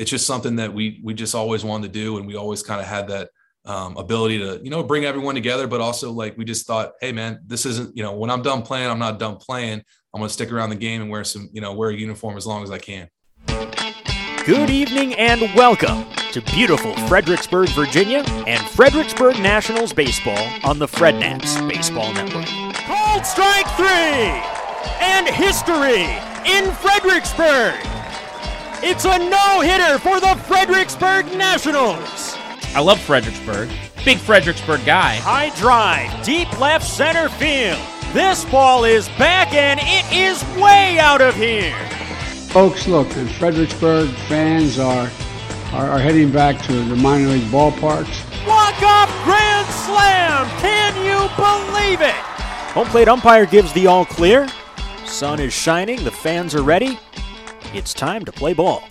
it's just something that we we just always wanted to do, and we always kind of had that um, ability to you know bring everyone together, but also like we just thought, hey man, this isn't you know when I'm done playing, I'm not done playing. I'm going to stick around the game and wear some you know wear a uniform as long as I can. Good evening and welcome to beautiful Fredericksburg, Virginia, and Fredericksburg Nationals baseball on the Frednats Baseball Network. Called strike three and history in Fredericksburg. It's a no hitter for the Fredericksburg Nationals. I love Fredericksburg. Big Fredericksburg guy. High drive, deep left center field. This ball is back and it is way out of here. Folks, look, the Fredericksburg fans are, are, are heading back to the minor league ballparks. Walk off grand slam! Can you believe it? Home plate umpire gives the all clear. Sun is shining, the fans are ready. It's time to play ball.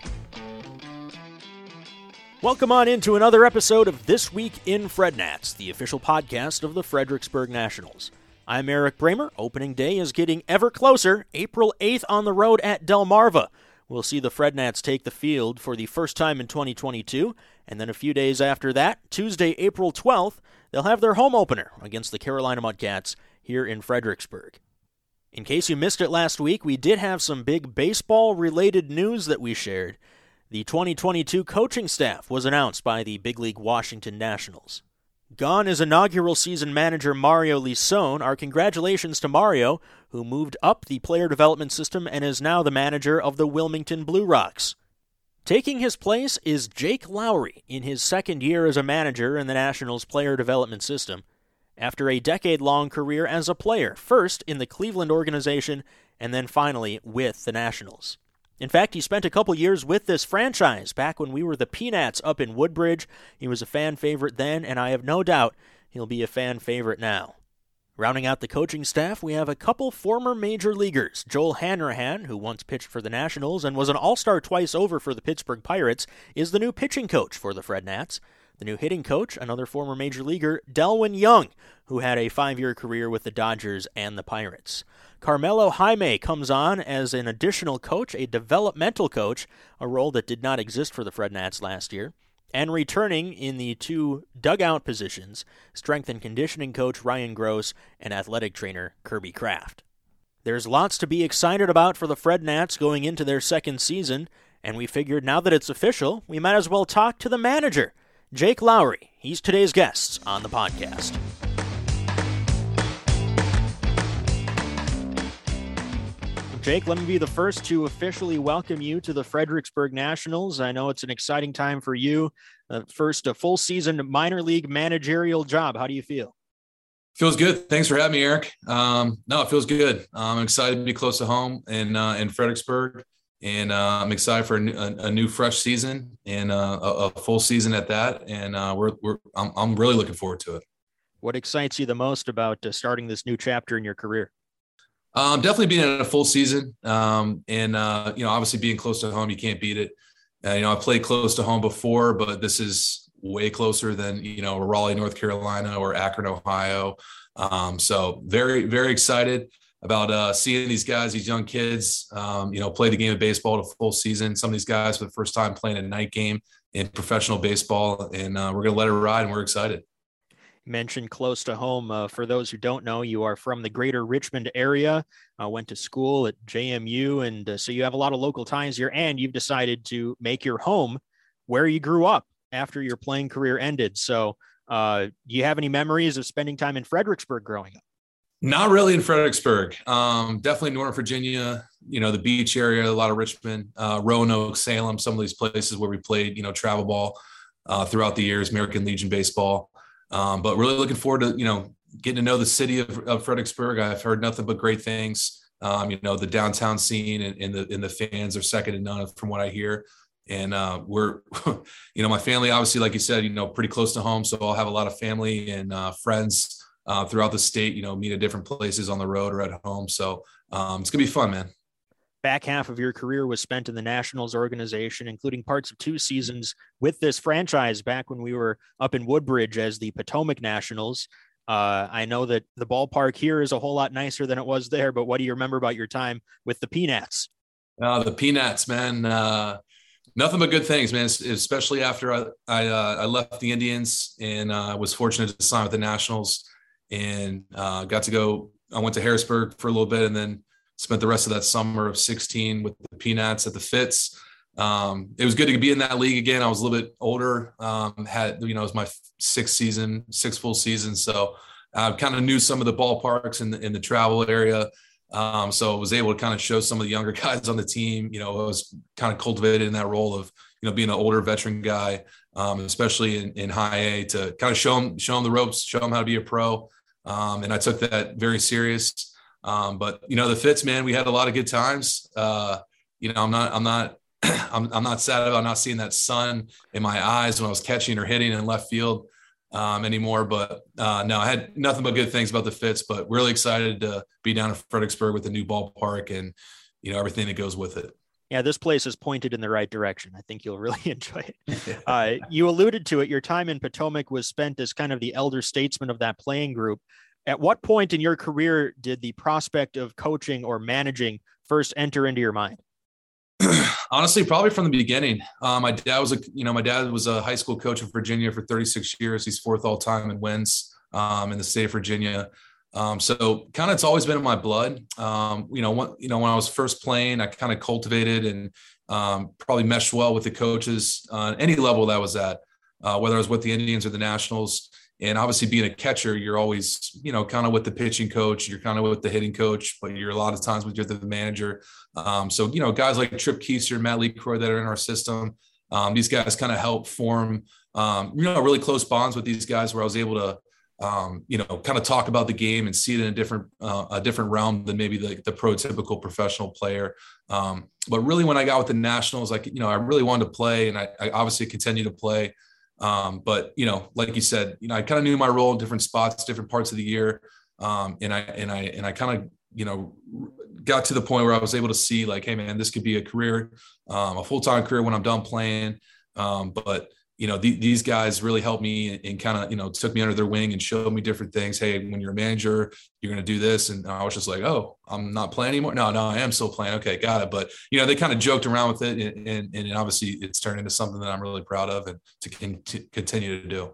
Welcome on into another episode of This Week in Frednats, the official podcast of the Fredericksburg Nationals. I'm Eric Bremer. Opening day is getting ever closer. April 8th on the road at Delmarva. We'll see the Frednats take the field for the first time in 2022, and then a few days after that, Tuesday, April 12th, they'll have their home opener against the Carolina Mudcats here in Fredericksburg. In case you missed it last week, we did have some big baseball related news that we shared. The 2022 coaching staff was announced by the Big League Washington Nationals. Gone is inaugural season manager Mario Lisson. Our congratulations to Mario, who moved up the player development system and is now the manager of the Wilmington Blue Rocks. Taking his place is Jake Lowery in his second year as a manager in the Nationals player development system. After a decade long career as a player, first in the Cleveland organization and then finally with the Nationals. In fact, he spent a couple years with this franchise back when we were the P-Nats up in Woodbridge. He was a fan favorite then, and I have no doubt he'll be a fan favorite now. Rounding out the coaching staff, we have a couple former major leaguers. Joel Hanrahan, who once pitched for the Nationals and was an all star twice over for the Pittsburgh Pirates, is the new pitching coach for the Fred Nats. The new hitting coach, another former major leaguer, Delwyn Young, who had a five year career with the Dodgers and the Pirates. Carmelo Jaime comes on as an additional coach, a developmental coach, a role that did not exist for the Fred Nats last year. And returning in the two dugout positions, strength and conditioning coach Ryan Gross and athletic trainer Kirby Kraft. There's lots to be excited about for the Fred Nats going into their second season, and we figured now that it's official, we might as well talk to the manager, Jake Lowery. He's today's guest on the podcast. Jake, let me be the first to officially welcome you to the Fredericksburg Nationals. I know it's an exciting time for you. Uh, first, a full season minor league managerial job. How do you feel? Feels good. Thanks for having me, Eric. Um, no, it feels good. I'm excited to be close to home in uh, in Fredericksburg, and uh, I'm excited for a new, a, a new fresh season and uh, a, a, full season at that. And uh, we're we're I'm, I'm really looking forward to it. What excites you the most about uh, starting this new chapter in your career? Um, definitely being in a full season, um, and uh, you know, obviously being close to home, you can't beat it. Uh, you know, I played close to home before, but this is way closer than you know Raleigh, North Carolina, or Akron, Ohio. Um, so very, very excited about uh, seeing these guys, these young kids, um, you know, play the game of baseball to full season. Some of these guys for the first time playing a night game in professional baseball, and uh, we're going to let it ride, and we're excited mentioned close to home. Uh, for those who don't know, you are from the greater Richmond area, went to school at JMU, and uh, so you have a lot of local ties here, and you've decided to make your home where you grew up after your playing career ended. So, uh, do you have any memories of spending time in Fredericksburg growing up? Not really in Fredericksburg. Um, definitely Northern Virginia, you know, the beach area, a lot of Richmond, uh, Roanoke, Salem, some of these places where we played, you know, travel ball uh, throughout the years, American Legion baseball. Um, but really looking forward to you know getting to know the city of, of Fredericksburg. I've heard nothing but great things. Um, you know the downtown scene and, and, the and the fans are second to none from what I hear. And uh, we're, you know, my family obviously, like you said, you know, pretty close to home, so I'll have a lot of family and uh, friends uh, throughout the state. You know, meet at different places on the road or at home. So um, it's gonna be fun, man back half of your career was spent in the Nationals organization, including parts of two seasons with this franchise back when we were up in Woodbridge as the Potomac Nationals. Uh, I know that the ballpark here is a whole lot nicer than it was there, but what do you remember about your time with the P-Nats? Uh, the P-Nats, man. Uh, Nothing but good things, man. Especially after I I, uh, I left the Indians and uh, was fortunate to sign with the Nationals and uh, got to go. I went to Harrisburg for a little bit and then spent the rest of that summer of 16 with the P-Nats at the Pfitz. Um, it was good to be in that league again. I was a little bit older. Um, had you know it was my sixth season, six full seasons, so I kind of knew some of the ballparks in the, in the travel area. Um, so I was able to kind of show some of the younger guys on the team. You know, I was kind of cultivated in that role of you know being an older veteran guy, um, especially in, in high A, to kind of show them show them the ropes, show them how to be a pro. Um, and I took that very serious. Um, but you know, the Pfitz, man, we had a lot of good times. Uh, you know, I'm not, I'm not, I'm, I'm not sad about not seeing that sun in my eyes when I was catching or hitting in left field um, anymore. But uh, no, I had nothing but good things about the Pfitz. But really excited to be down in Fredericksburg with the new ballpark and you know everything that goes with it. Yeah, this place is pointed in the right direction. I think you'll really enjoy it. Uh, you alluded to it. Your time in Potomac was spent as kind of the elder statesman of that playing group. At what point in your career did the prospect of coaching or managing first enter into your mind? Honestly, probably from the beginning. Uh, my dad was a, you know, my dad was a high school coach in Virginia for 36 years. He's fourth all time in wins um, in the state of Virginia. Um, so kind of it's always been in my blood. Um, you know, when, you know, when I was first playing, I kind of cultivated and um, probably meshed well with the coaches on any level that I was at, uh, whether I was with the Indians or the Nationals. And obviously, being a catcher, you're always, you know, kind of with the pitching coach, you're kind of with the hitting coach, but you're a lot of times with the manager. Um, so, you know, guys like Tripp Keister, Matt LeCroy that are in our system, um, these guys kind of help form, um, you know, really close bonds with these guys where I was able to, um, you know, kind of talk about the game and see it in a different, uh, a different realm than maybe the, the prototypical professional player. Um, but really, when I got with the Nationals, like, you know, I really wanted to play and I, I obviously continue to play. Um, but you know, like you said, you know, I kind of knew my role in different spots, different parts of the year. Um, and I, and I, and I kind of, you know, got to the point where I was able to see like, Hey man, this could be a career, um, a full-time career when I'm done playing. Um, but you know, the, these guys really helped me and, and kind of, you know, took me under their wing and showed me different things. Hey, when you're a manager, you're going to do this. And I was just like, oh, I'm not playing anymore. No, no, I am still playing. Okay, got it. But, you know, they kind of joked around with it. And, and, and obviously it's turned into something that I'm really proud of and to, con- to continue to do.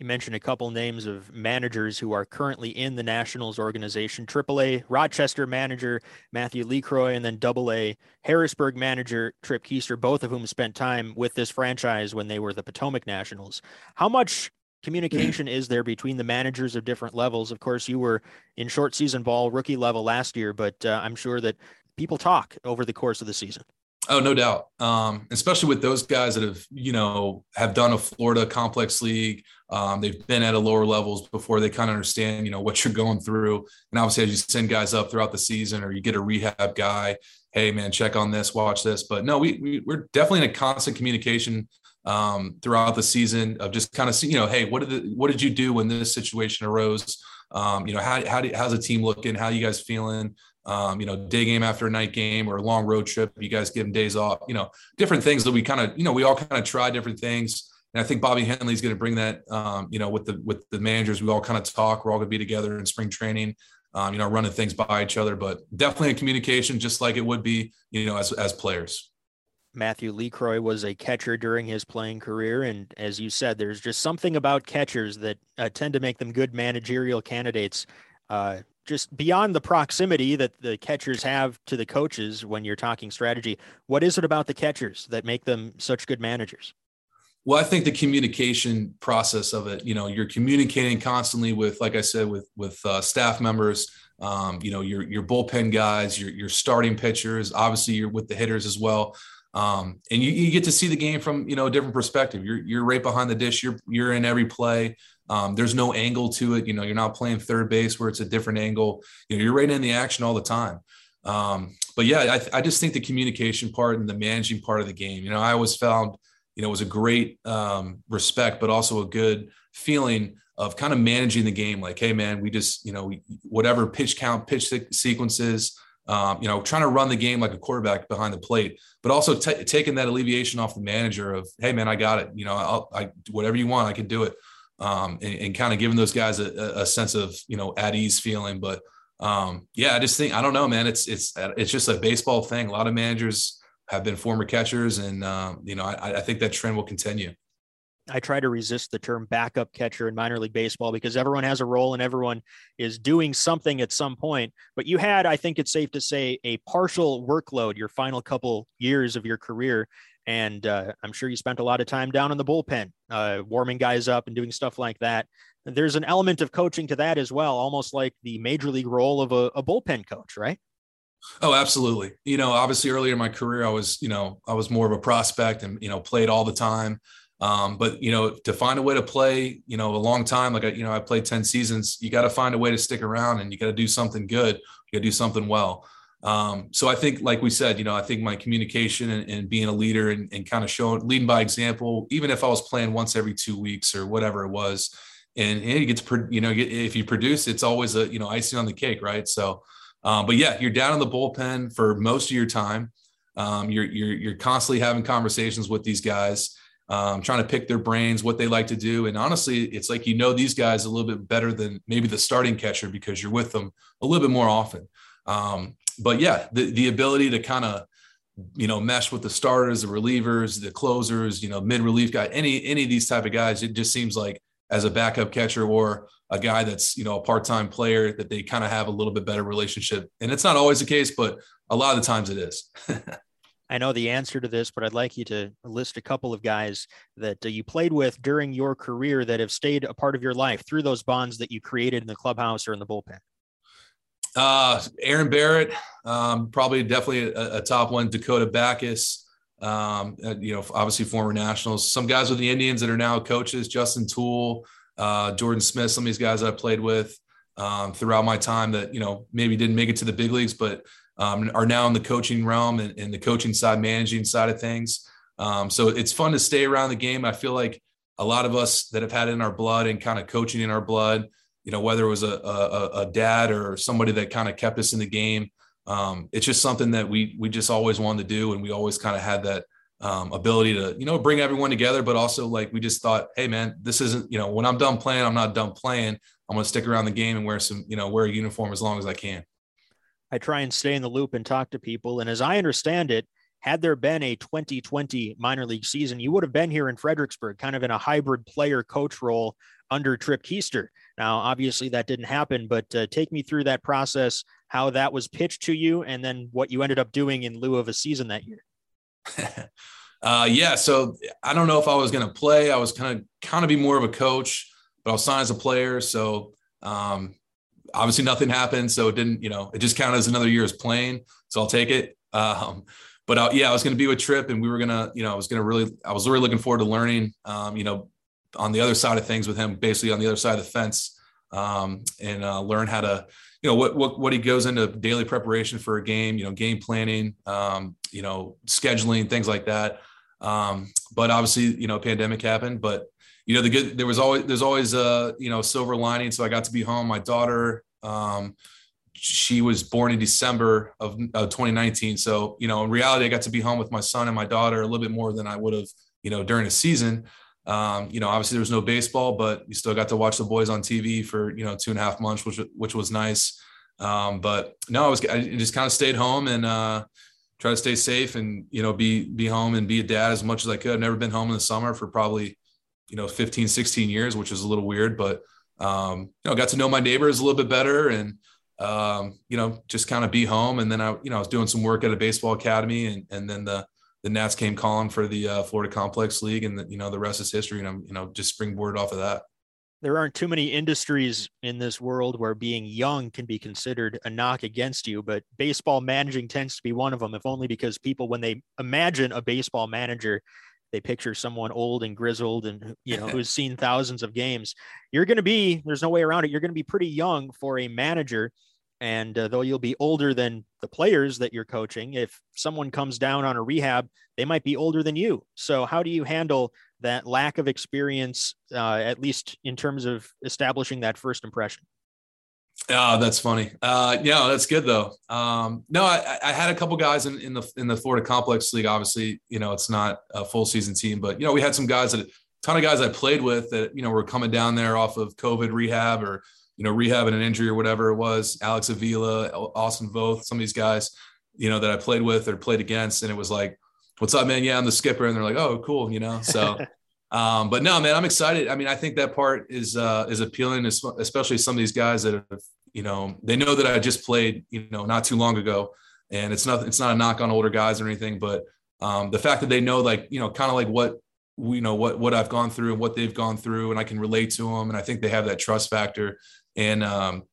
You mentioned a couple names of managers who are currently in the Nationals organization. AAA Rochester manager Matthew LeCroy, and then AA Harrisburg manager Tripp Keister, both of whom spent time with this franchise when they were the Potomac Nationals. How much communication is there between the managers of different levels? Of course, you were in short season ball, rookie level last year, but uh, I'm sure that people talk over the course of the season. Oh, no doubt. Um, especially with those guys that have, you know, have done a Florida complex league. Um, they've been at a lower levels before they kind of understand, you know, what you're going through. And obviously, as you send guys up throughout the season or you get a rehab guy, hey, man, check on this, watch this. But no, we, we we're definitely in a constant communication um, throughout the season of just kind of see, you know, hey, what did the, what did you do when this situation arose? Um, you know, how, how do, how's the team looking? How you guys feeling? Um, you know, day game after a night game or a long road trip. You guys give them days off, you know, different things that we kind of, you know, we all kind of try different things. And I think Bobby Henley is going to bring that, um, you know, with the with the managers. We all kind of talk. We're all going to be together in spring training, um, you know, running things by each other. But definitely a communication, just like it would be, you know, as as players. Matthew LeCroy was a catcher during his playing career. And as you said, there's just something about catchers that uh, tend to make them good managerial candidates. Uh, just beyond the proximity that the catchers have to the coaches when you're talking strategy, what is it about the catchers that make them such good managers? Well, I think the communication process of it, you know, you're communicating constantly with, like I said, with with uh, staff members, um, you know, your your bullpen guys, your your starting pitchers. Obviously, you're with the hitters as well, um, and you, you get to see the game from you know a different perspective. You're you're right behind the dish. You're you're in every play. Um, there's no angle to it. You know, you're not playing third base where it's a different angle. You know, you're right in the action all the time. Um, but yeah, I, I, just think the communication part and the managing part of the game. You know, I always found, you know, it was a great um, respect, but also a good feeling of kind of managing the game. Like, hey, man, we just, you know, we, whatever pitch count, pitch sequences. Um, you know, trying to run the game like a quarterback behind the plate, but also t- taking that alleviation off the manager of, hey, man, I got it. You know, I'll, I whatever you want, I can do it um, and, and kind of giving those guys a, a, sense of you know at ease feeling. But um, yeah, I just think I don't know, man. It's it's it's just a baseball thing. A lot of managers have been former catchers, and uh, you know I, I think that trend will continue. I try to resist the term backup catcher in minor league baseball because everyone has a role and everyone is doing something at some point. But you had, I think it's safe to say, a partial workload your final couple years of your career. And uh, I'm sure you spent a lot of time down in the bullpen, uh, warming guys up and doing stuff like that. There's an element of coaching to that as well, almost like the major league role of a, a bullpen coach, right? Oh, absolutely. You know, obviously earlier in my career, I was, you know, I was more of a prospect and, you know, played all the time. Um, but you know, to find a way to play, you know, a long time, like I, you know, I played 10 seasons, you got to find a way to stick around and you got to do something good. You got to do something well. Um, so I think, like we said, you know, I think my communication and, and being a leader and, and, kind of showing, leading by example, even if I was playing once every two weeks or whatever it was, and, and you get to, you know, if you produce, it's always a, you know, icing on the cake, right? So, um, but yeah, you're down in the bullpen for most of your time. Um, you're, you're, you're constantly having conversations with these guys um, trying to pick their brains, what they like to do. And honestly, it's like you know these guys a little bit better than maybe the starting catcher because you're with them a little bit more often. Um, but yeah, the, the ability to kind of you know mesh with the starters, the relievers, the closers, you know mid relief guy, any any of these type of guys, it just seems like as a backup catcher or a guy that's you know a part-time player that they kind of have a little bit better relationship and it's not always the case but a lot of the times it is I know the answer to this, but I'd like you to list a couple of guys that uh, you played with during your career that have stayed a part of your life through those bonds that you created in the clubhouse or in the bullpen. Uh, Aaron Barrett, um, probably definitely a, a, top one. Dakota Bacus, um, uh, you know, obviously former nationals. Some guys with the Indians that are now coaches. Justin Toole, uh, Jordan Smith. Some of these guys I played with um, throughout my time that you know maybe didn't make it to the big leagues, but um, are now in the coaching realm and, and, the coaching side, managing side of things. Um, so it's fun to stay around the game. I feel like a lot of us that have had it in our blood and kind of coaching in our blood, you know, whether it was a, a, a dad or somebody that kind of kept us in the game, um, it's just something that we we just always wanted to do, and we always kind of had that um, ability to you know bring everyone together, but also like we just thought, hey man, this isn't you know when I'm done playing, I'm not done playing. I'm going to stick around the game and wear some you know wear a uniform as long as I can. I try and stay in the loop and talk to people. And as I understand it, had there been a 2020 minor league season, you would have been here in Fredericksburg, kind of in a hybrid player coach role under Tripp Keister. Now, obviously, that didn't happen, but uh, take me through that process, how that was pitched to you, and then what you ended up doing in lieu of a season that year. uh, yeah, so I don't know if I was going to play. I was kind of kind of be more of a coach, but I was signed as a player. So um, obviously nothing happened, so it didn't. You know, it just counted as another year as playing. So I'll take it. Um, but uh, yeah, I was going to be with Tripp, and we were gonna, you know, I was going to really, I was really looking forward to learning, um, you know, on the other side of things with him, basically on the other side of the fence, um, and uh, learn how to, you know, what what what he goes into daily preparation for a game, you know, game planning, um, you know, scheduling, things like that. Um, but obviously, you know, pandemic happened, but you know, the good, there was always, there's always a, you know, silver lining. So I got to be home. My daughter, um, she was born in December of, of 2019. So, you know, in reality, I got to be home with my son and my daughter a little bit more than I would have, you know, during a season. Um, you know, obviously there was no baseball, but you still got to watch the boys on TV for, you know, two and a half months, which, which was nice. Um, but no, I was, I just kind of stayed home and, uh, try to stay safe and, you know, be, be home and be a dad as much as I could. I've never been home in the summer for probably, you know 15 16 years which is a little weird but um, you know got to know my neighbors a little bit better and um, you know just kind of be home and then i you know i was doing some work at a baseball academy and and then the the nats came calling for the uh, florida complex league and the, you know the rest is history and i'm you know just springboard off of that. There aren't too many industries in this world where being young can be considered a knock against you, but baseball managing tends to be one of them, if only because people, when they imagine a baseball manager, they picture someone old and grizzled and you know who's seen thousands of games. You're going to be there's no way around it you're going to be pretty young for a manager and uh, though you'll be older than the players that you're coaching if someone comes down on a rehab they might be older than you so how do you handle that lack of experience uh, at least in terms of establishing that first impression Oh, that's funny. Uh, yeah, that's good though. Um, no, I, I, had a couple guys in, in the in the Florida Complex League. Obviously, you know it's not a full season team, but you know we had some guys that ton of guys I played with that you know were coming down there off of COVID rehab or you know rehabbing an injury or whatever it was. Alex Avila, Austin Voth, some of these guys. you know, that I played with or played against. And it was like, what's up, man? Yeah, I'm the skipper. And they're like, oh, cool, you know? So, um, but no, man, I'm excited. I mean, I think that part is, uh, is appealing, especially some of these guys that have, you know, they know that I just played, you know, not too long ago. And it's not, it's not a knock on older guys or anything, but um, the fact that they know, like, you know, kind of like what, you know, what, what I've gone through and what they've gone through, and I can relate to them. And I think they have that trust factor. And um,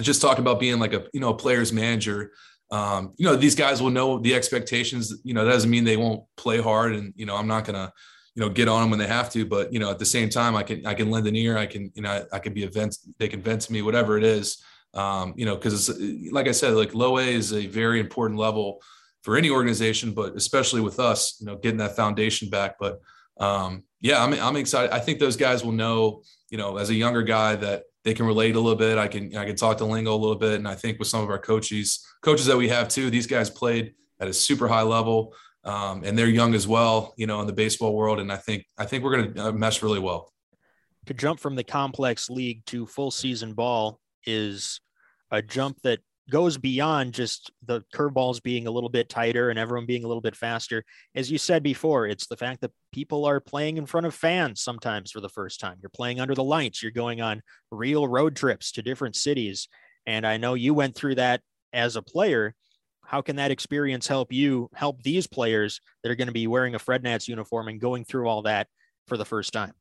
just talking about being like a, you know, a player's manager, um, you know, these guys will know the expectations. You know, that doesn't mean they won't play hard, and you know, I'm not gonna, you know, get on them when they have to. But you know, at the same time, I can I can lend an ear. I can you know I, I can be a vent. They can vent to me, whatever it is. Um, you know, because like I said, like low A is a very important level for any organization, but especially with us, you know, getting that foundation back. But um, yeah, I'm I'm excited. I think those guys will know, you know, as a younger guy that they can relate a little bit. I can I can talk to lingo a little bit, and I think with some of our coaches coaches that we have too, these guys played at a super high level, um, and they're young as well, you know, in the baseball world. And I think I think we're going to uh, mesh really well. To jump from the complex league to full season ball is a jump that goes beyond just the curveballs being a little bit tighter and everyone being a little bit faster. As you said before, it's the fact that people are playing in front of fans sometimes for the first time. You're playing under the lights, you're going on real road trips to different cities. And I know you went through that as a player. How can that experience help you help these players that are going to be wearing a Fred Nats uniform and going through all that for the first time?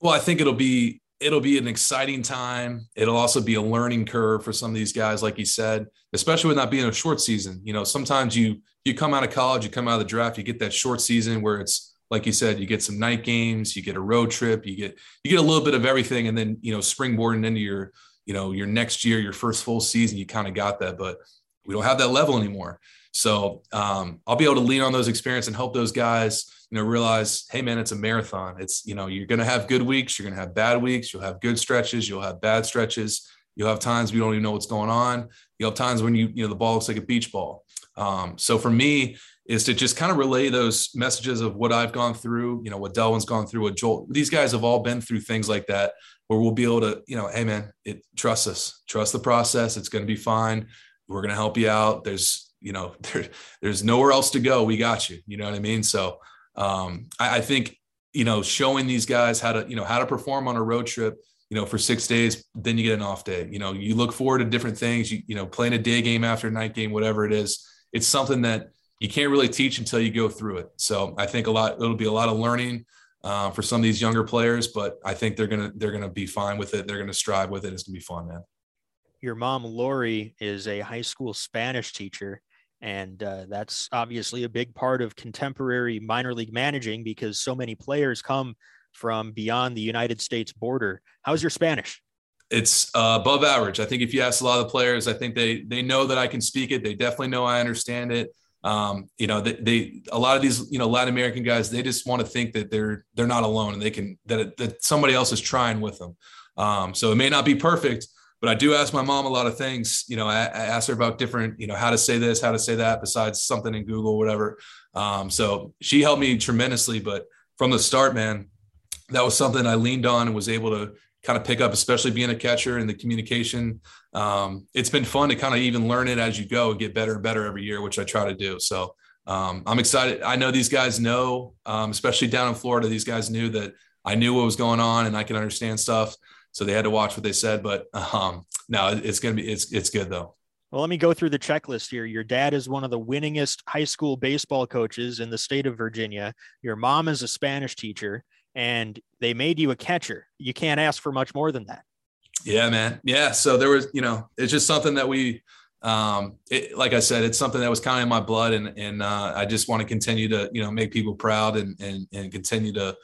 Well, I think it'll be it'll be an exciting time. It'll also be a learning curve for some of these guys, like you said, especially with not being a short season. You know, sometimes you you come out of college, you come out of the draft, you get that short season where it's like you said, you get some night games, you get a road trip, you get you get a little bit of everything, and then you know, springboarding into your you know your next year, your first full season, you kind of got that, but we don't have that level anymore. So um, I'll be able to lean on those experience and help those guys you know, realize, hey man, it's a marathon. It's, you know, you're going to have good weeks. You're going to have bad weeks. You'll have good stretches. You'll have bad stretches. You'll have times we don't even know what's going on. You'll have times when you, you know, the ball looks like a beach ball. Um, so for me is to just kind of relay those messages of what I've gone through, you know, what Delwyn's gone through, what Joel, these guys have all been through things like that, where we'll be able to, you know, hey man, it trust us, trust the process. It's going to be fine. We're going to help you out. There's, you know, there, there's nowhere else to go. We got you. You know what I mean? So um, I, I think you know showing these guys how to you know how to perform on a road trip you know, for six days, then you get an off day. You know, you look forward to different things. You, you know, playing a day game after a night game, whatever it is, it's something that you can't really teach until you go through it. So I think a lot, it'll be a lot of learning uh, for some of these younger players, but I think they're gonna they're gonna be fine with it. They're gonna strive with it. It's gonna be fun, man. Your mom, Lori, is a high school Spanish teacher. And uh, that's obviously a big part of contemporary minor league managing because so many players come from beyond the United States border. How's your Spanish? It's uh, above average. I think if you ask a lot of the players, I think they they know that I can speak it. They definitely know I understand it. Um, you know, they, they, a lot of these you know Latin American guys they just want to think that they're they're not alone and they can that that somebody else is trying with them. Um, so it may not be perfect, but I do ask my mom a lot of things. You know, I, I ask her about different, you know, how to say this, how to say that, besides something in Google, whatever. Um, so she helped me tremendously. But from the start, man, that was something I leaned on and was able to kind of pick up, especially being a catcher and the communication. Um, it's been fun to kind of even learn it as you go and get better and better every year, which I try to do. So um, I'm excited. I know these guys know, um, especially down in Florida, these guys knew that I knew what was going on and I can understand stuff so they had to watch what they said. But um, no, it's gonna be it's it's good though. Well, let me go through the checklist here. Your dad is one of the winningest high school baseball coaches in the state of Virginia. Your mom is a Spanish teacher, and they made you a catcher. You can't ask for much more than that. Yeah, man. Yeah. So there was, you know, it's just something that we, um, it, like I said, it's something that was kind of in my blood, and and uh, I just want to continue to, you know, make people proud and and and continue to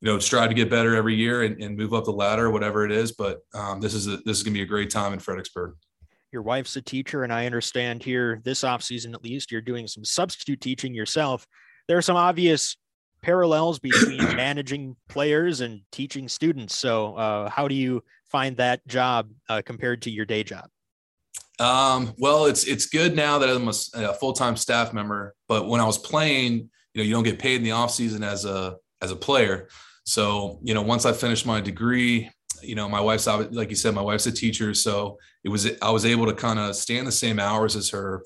you know, strive to get better every year and, and move up the ladder, whatever it is. But um, this is a, this is going to be a great time in Fredericksburg. Your wife's a teacher, and I understand here this off season at least you're doing some substitute teaching yourself. There are some obvious parallels between managing players and teaching students. So, uh, how do you find that job uh, compared to your day job? Um, well, it's it's good now that I'm a, a full time staff member. But when I was playing, you know, you don't get paid in the off season as a as a player. So, you know, once I finished my degree, you know, my wife's like you said, my wife's a teacher, so it was I was able to kind of stay in the same hours as her,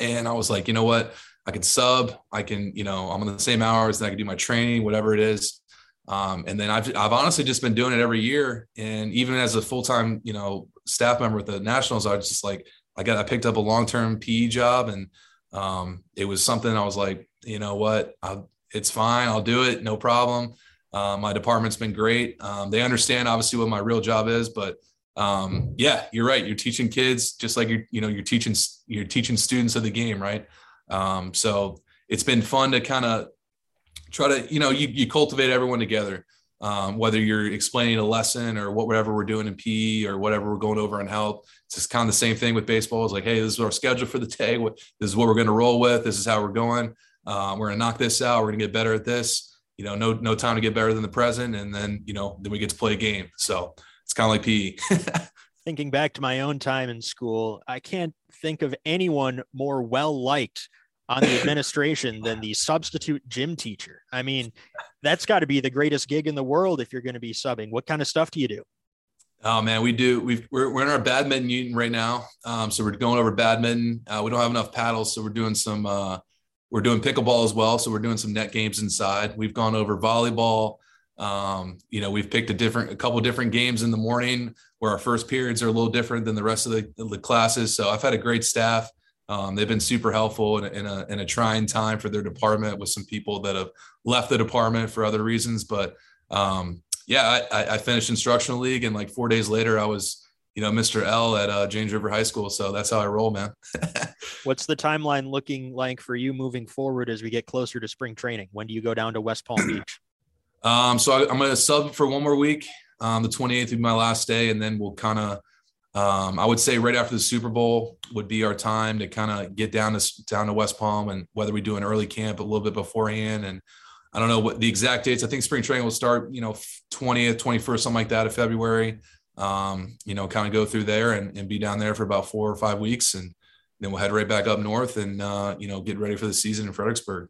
And I was like, you know what? I can sub. I can, you know, I'm on the same hours and I can do my training, whatever it is. Um, and then I've, I've honestly just been doing it every year. And even as a full time, you know, staff member with the Nationals, I was just like, I got, I picked up a long term PE job and um, it was something I was like, you know what, I'll, it's fine. I'll do it. No problem. Uh, my department's been great. Um, they understand obviously what my real job is, but um, yeah, you're right. You're teaching kids just like you're, you know, you're teaching, you're teaching students of the game. Right. Um, so it's been fun to kind of try to, you know, you, you cultivate everyone together. Um, whether you're explaining a lesson or what, whatever we're doing in PE or whatever we're going over in health, it's just kind of the same thing with baseball. It's like, hey, this is our schedule for the day. This is what we're going to roll with. This is how we're going. Um, we're going to knock this out. We're going to get better at this. You know, no no time to get better than the present, and then you know, then we get to play a game. So it's kind of like PE. Thinking back to my own time in school, I can't think of anyone more well liked on the administration than the substitute gym teacher. I mean, that's got to be the greatest gig in the world if you're going to be subbing. What kind of stuff do you do? Oh man, we do. we are we're in our badminton unit right now, um, so we're going over badminton. Uh, we don't have enough paddles, so we're doing some. Uh, we're doing pickleball as well, so we're doing some net games inside. We've gone over volleyball. Um, you know, we've picked a different, a couple different games in the morning where our first periods are a little different than the rest of the, the classes. So I've had a great staff. Um, they've been super helpful in a, in, a, in a trying time for their department with some people that have left the department for other reasons. But um, yeah, I, I, finished instructional league, and like four days later, I was you know Mr. L at uh, James River High School. So that's how I roll, man. What's the timeline looking like for you moving forward as we get closer to spring training? When do you go down to West Palm Beach? Um, so I, am going to sub for one more week. Um, the 28th will be my last day, and then we'll kind of um, I would say right after the Super Bowl would be our time to kind of get down to down to West Palm and whether we do an early camp a little bit beforehand. And I don't know what the exact dates. I think spring training will start, you know, 20th, 21st, something like that of February. Um, you know, kind of go through there and, and be down there for about four or five weeks. And then we'll head right back up north and, uh, you know, get ready for the season in Fredericksburg.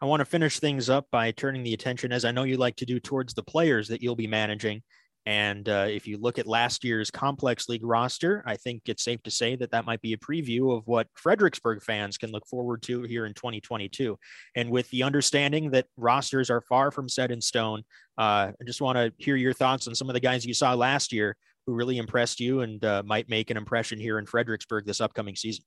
I want to finish things up by turning the attention, as I know you like to do, towards the players that you'll be managing. And uh, if you look at last year's complex league roster, I think it's safe to say that that might be a preview of what Fredericksburg fans can look forward to here in 2022. And with the understanding that rosters are far from set in stone, uh, I just want to hear your thoughts on some of the guys you saw last year who really impressed you and uh, might make an impression here in Fredericksburg this upcoming season.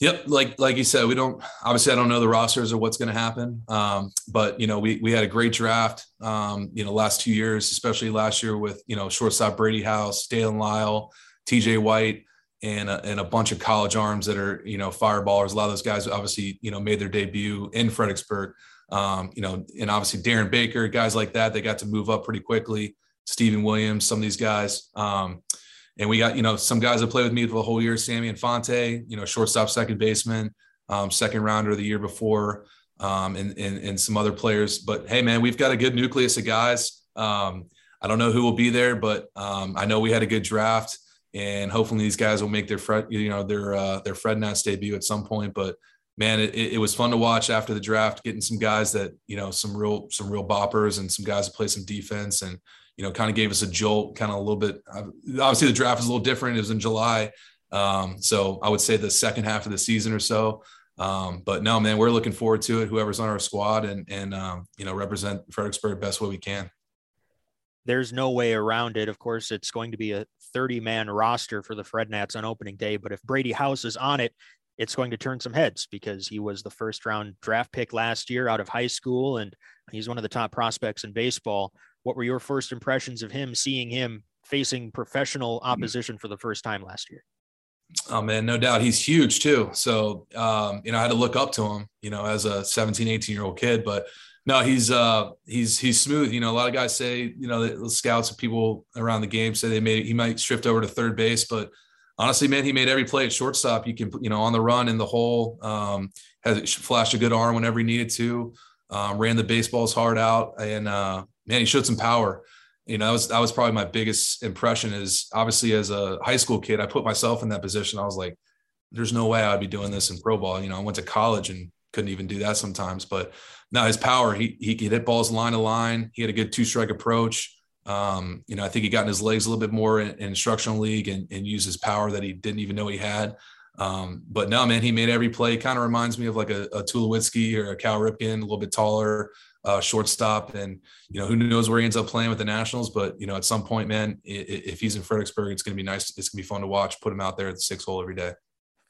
Yep, like like you said, we don't obviously I don't know the rosters or what's going to happen, um, but you know we we had a great draft. Um, you know, last two years, especially last year with you know shortstop Brady House, Daylen Lile, T.J. White, and a, and a bunch of college arms that are you know fireballers. A lot of those guys obviously you know made their debut in Fredericksburg. Um, you know, and obviously Darren Baker, guys like that, they got to move up pretty quickly. Stephen Williams, some of these guys. Um, and we got, you know, some guys that played with me for the whole year, Sammy Infante, you know, shortstop, second baseman, um, second rounder the year before, um, and, and, and some other players. But hey, man, we've got a good nucleus of guys. Um, I don't know who will be there, but um, I know we had a good draft, and hopefully these guys will make their Fred, you know, their uh, their Fred Nats debut at some point. But man, it, it was fun to watch after the draft, getting some guys that you know, some real some real boppers and some guys that play some defense and you know, kind of gave us a jolt, kind of a little bit. Obviously, the draft is a little different. It was in July. Um, so I would say the second half of the season or so. Um, but no, man, we're looking forward to it. Whoever's on our squad and, and, um, you know, represent Fredericksburg best way we can. There's no way around it. Of course, it's going to be a 30 man roster for the Fred Nats on opening day. But if Brady House is on it, it's going to turn some heads because he was the first round draft pick last year out of high school and he's one of the top prospects in baseball. What were your first impressions of him, seeing him facing professional mm-hmm. opposition for the first time last year? Oh man, no doubt. He's huge too. So, um, you know, I had to look up to him, you know, as a 17, 18 year old kid, but no, he's, uh, he's, he's smooth. You know, a lot of guys say, you know, the scouts and people around the game say they made, he might shift over to third base, but honestly, man, he made every play at shortstop. You can, you know, on the run in the hole, um, has flashed a good arm whenever he needed to, um, ran the baseballs hard out and, uh, man, he showed some power. You know, that was that was probably my biggest impression. Is obviously as a high school kid, I put myself in that position. I was like, "There's no way I'd be doing this in pro ball." You know, I went to college and couldn't even do that sometimes. But now his power, he he could hit balls line to line. He had a good two strike approach. Um, you know, I think he got in his legs a little bit more in, in instructional league and, and used his power that he didn't even know he had. Um, but no, man, he made every play. Kind of reminds me of like a, a Tulowitzki or a Cal Ripken, a little bit taller, uh, shortstop. And, you know, who knows where he ends up playing with the Nationals. But, you know, at some point, man, if he's in Fredericksburg, it's going to be nice. It's going to be fun to watch. Put him out there at the six hole every day.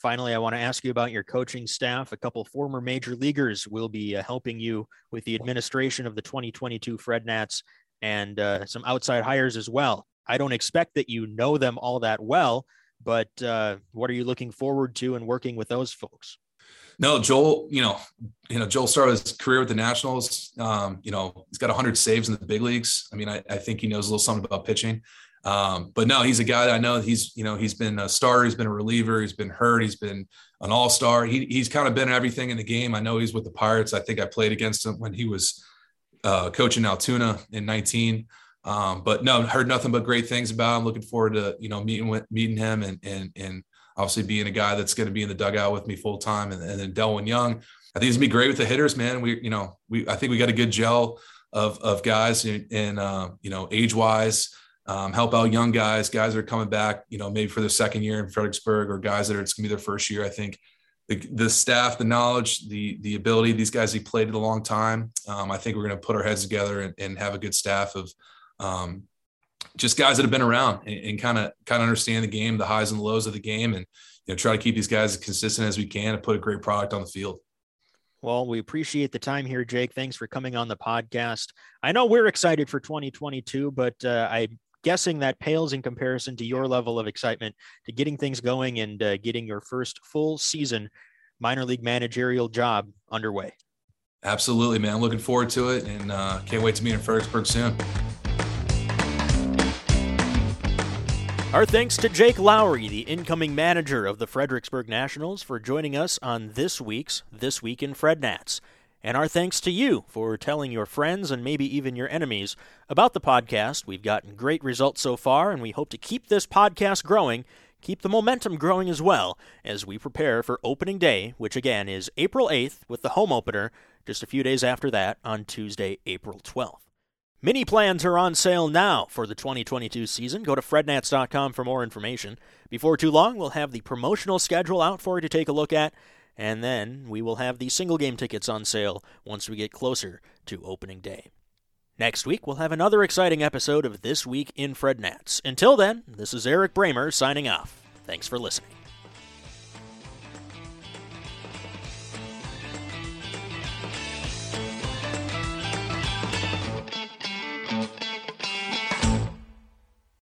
Finally, I want to ask you about your coaching staff. A couple former major leaguers will be uh, helping you with the administration of the 2022 Fred Nats and uh, some outside hires as well. I don't expect that you know them all that well, but uh, what are you looking forward to in working with those folks? No, Joel, you know, you know, Joel started his career with the Nationals. Um, you know, he's got 100 saves in the big leagues. I mean, I, I think he knows a little something about pitching. Um, but no, he's a guy that I know he's, you know, he's been a starter, he's been a reliever, he's been hurt, he's been an all-star. He, he's kind of been everything in the game. I know he's with the Pirates. I think I played against him when he was uh, coaching Altoona in 19. Um, but no, heard nothing but great things about him. Looking forward to, you know, meeting with meeting him and, and, and obviously being a guy that's going to be in the dugout with me full time. And, and then Delwyn Young, I think he's gonna be great with the hitters, man. We, you know, we, I think we got a good gel of, of guys and, uh, you know, age wise, um, help out young guys, guys that are coming back, you know, maybe for their second year in Fredericksburg or guys that are, it's gonna be their first year. I think the, the staff, the knowledge, the, the ability, these guys, he played it a long time. Um, I think we're going to put our heads together and, and have a good staff of, um, just guys that have been around and kind of kind of understand the game, the highs and lows of the game, and you know try to keep these guys as consistent as we can and put a great product on the field. Well, we appreciate the time here, Jake. Thanks for coming on the podcast. I know we're excited for 2022, but uh, I'm guessing that pales in comparison to your level of excitement to getting things going and uh, getting your first full season minor league managerial job underway. Absolutely, man. Looking forward to it and uh, can't wait to meet in Fredericksburg soon. Our thanks to Jake Lowery, the incoming manager of the Fredericksburg Nationals, for joining us on this week's This Week in Fred Nats. And our thanks to you for telling your friends and maybe even your enemies about the podcast. We've gotten great results so far, and we hope to keep this podcast growing, keep the momentum growing as well as we prepare for opening day, which again is April 8th, with the home opener just a few days after that on Tuesday, April 12th. Mini plans are on sale now for the 2022 season. Go to frednats.com for more information. Before too long, we'll have the promotional schedule out for you to take a look at, and then we will have the single game tickets on sale once we get closer to opening day. Next week, we'll have another exciting episode of This Week in Fred Nats. Until then, this is Eric Bremer signing off. Thanks for listening.